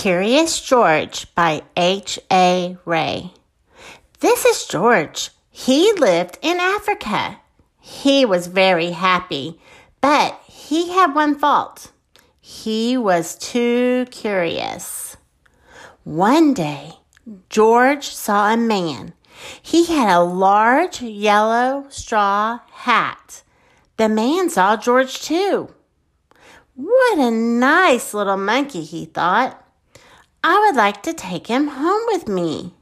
Curious George by H. A. Rey. This is George. He lived in Africa. He was very happy, but he had one fault. He was too curious. One day, George saw a man. He had a large yellow straw hat. The man saw George too. What a nice little monkey, he thought. I would like to take him home with me.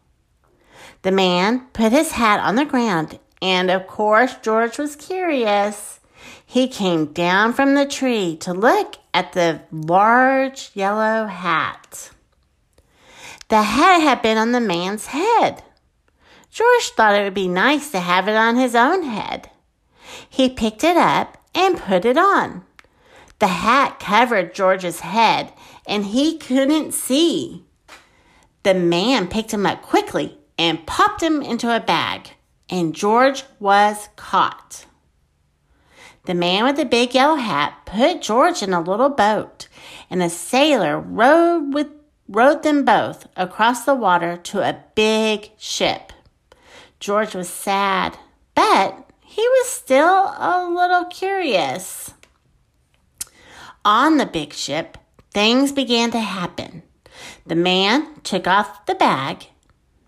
The man put his hat on the ground, and of course, George was curious. He came down from the tree to look at the large yellow hat. The hat had been on the man's head. George thought it would be nice to have it on his own head. He picked it up and put it on. The hat covered George's head and he couldn't see. The man picked him up quickly and popped him into a bag, and George was caught. The man with the big yellow hat put George in a little boat, and a sailor rowed with rowed them both across the water to a big ship. George was sad, but he was still a little curious. On the big ship, things began to happen. The man took off the bag.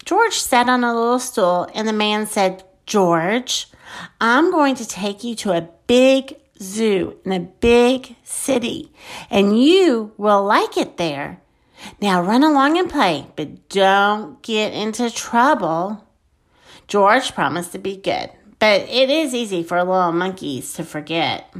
George sat on a little stool, and the man said, George, I'm going to take you to a big zoo in a big city, and you will like it there. Now run along and play, but don't get into trouble. George promised to be good, but it is easy for little monkeys to forget.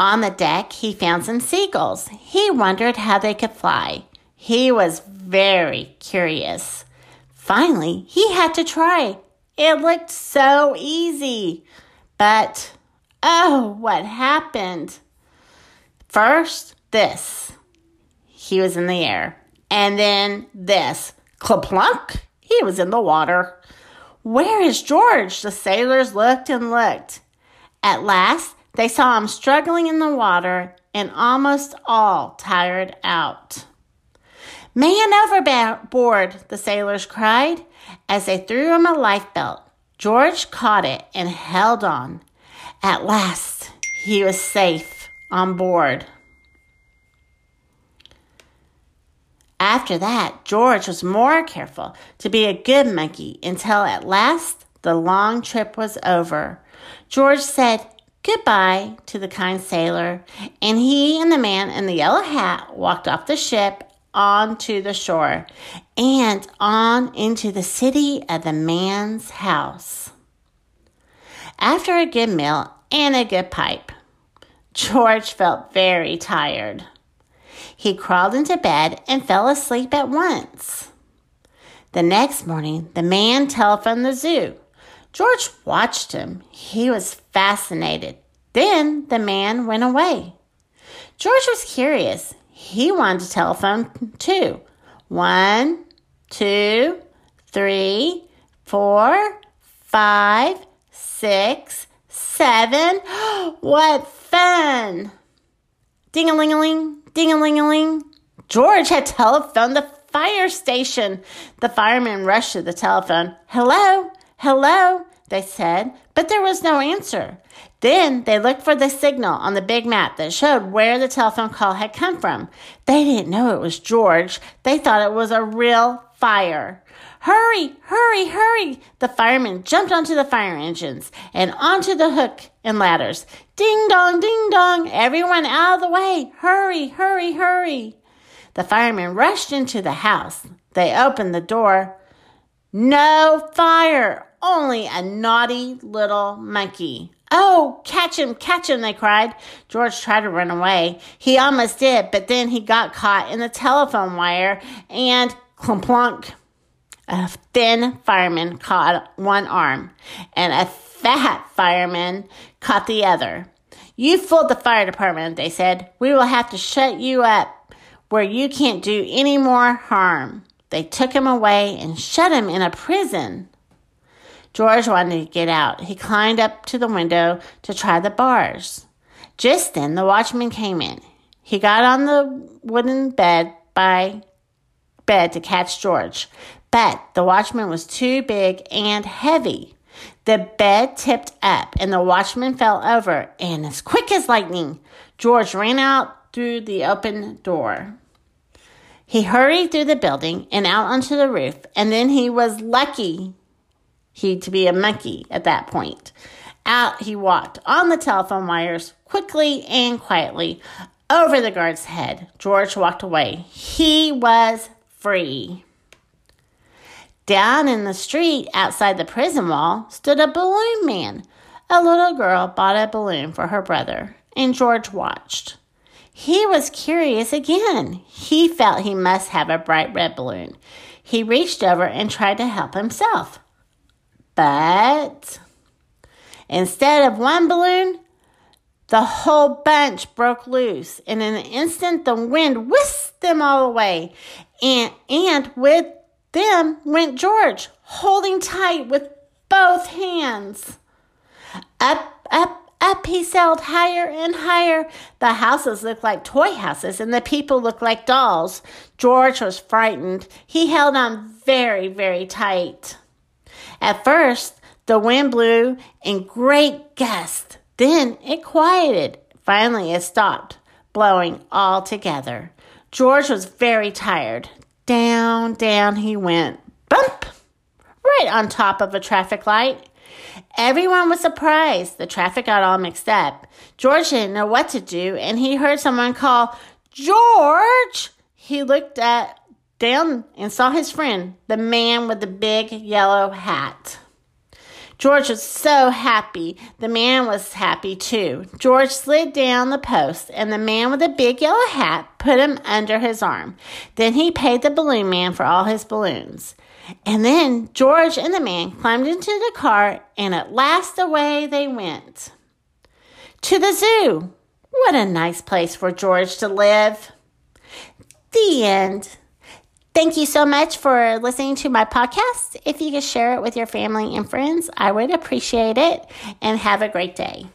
On the deck, he found some seagulls. He wondered how they could fly. He was very curious. Finally, he had to try. It looked so easy. But, oh, what happened? First, this. He was in the air. And then this. Kaplunk! He was in the water. Where is George? The sailors looked and looked. At last, they saw him struggling in the water and almost all tired out. Man overboard, the sailors cried as they threw him a lifebelt. George caught it and held on. At last, he was safe on board. After that, George was more careful to be a good monkey until at last the long trip was over. George said goodbye to the kind sailor, and he and the man in the yellow hat walked off the ship onto the shore and on into the city of the man's house. After a good meal and a good pipe, George felt very tired. He crawled into bed and fell asleep at once. The next morning, the man telephoned the zoo. George watched him. He was fascinated. Then the man went away. George was curious. He wanted to telephone too. One, two, three, four, five, six, seven. what fun! Ding a ling a ling. Ding a ling a ling. George had telephoned the fire station. The fireman rushed to the telephone. Hello, hello, they said, but there was no answer. Then they looked for the signal on the big map that showed where the telephone call had come from. They didn't know it was George. They thought it was a real fire. Hurry, hurry, hurry! The firemen jumped onto the fire engines and onto the hook and ladders. Ding dong, ding dong! Everyone out of the way! Hurry, hurry, hurry! The firemen rushed into the house. They opened the door. No fire! Only a naughty little monkey. Oh, catch him, catch him, they cried. George tried to run away. He almost did, but then he got caught in the telephone wire and clumplunk. A thin fireman caught one arm, and a fat fireman caught the other. You fooled the fire department, they said. We will have to shut you up where you can't do any more harm. They took him away and shut him in a prison. George wanted to get out. He climbed up to the window to try the bars. Just then the watchman came in. He got on the wooden bed by bed to catch George, but the watchman was too big and heavy. The bed tipped up and the watchman fell over, and as quick as lightning, George ran out through the open door. He hurried through the building and out onto the roof, and then he was lucky he to be a monkey at that point. Out he walked on the telephone wires quickly and quietly over the guard's head. George walked away. He was free. Down in the street outside the prison wall stood a balloon man. A little girl bought a balloon for her brother, and George watched. He was curious again. He felt he must have a bright red balloon. He reached over and tried to help himself. But instead of one balloon, the whole bunch broke loose. And in an instant, the wind whisked them all away. And, and with them went George, holding tight with both hands. Up, up, up he sailed higher and higher. The houses looked like toy houses and the people looked like dolls. George was frightened. He held on very, very tight. At first, the wind blew in great gusts. Then it quieted. Finally, it stopped blowing altogether. George was very tired. Down, down he went. Bump! Right on top of a traffic light. Everyone was surprised. The traffic got all mixed up. George didn't know what to do, and he heard someone call, George! He looked at down and saw his friend, the man with the big yellow hat. George was so happy. The man was happy too. George slid down the post, and the man with the big yellow hat put him under his arm. Then he paid the balloon man for all his balloons. And then George and the man climbed into the car, and at last away they went. To the zoo. What a nice place for George to live. The end. Thank you so much for listening to my podcast. If you could share it with your family and friends, I would appreciate it. And have a great day.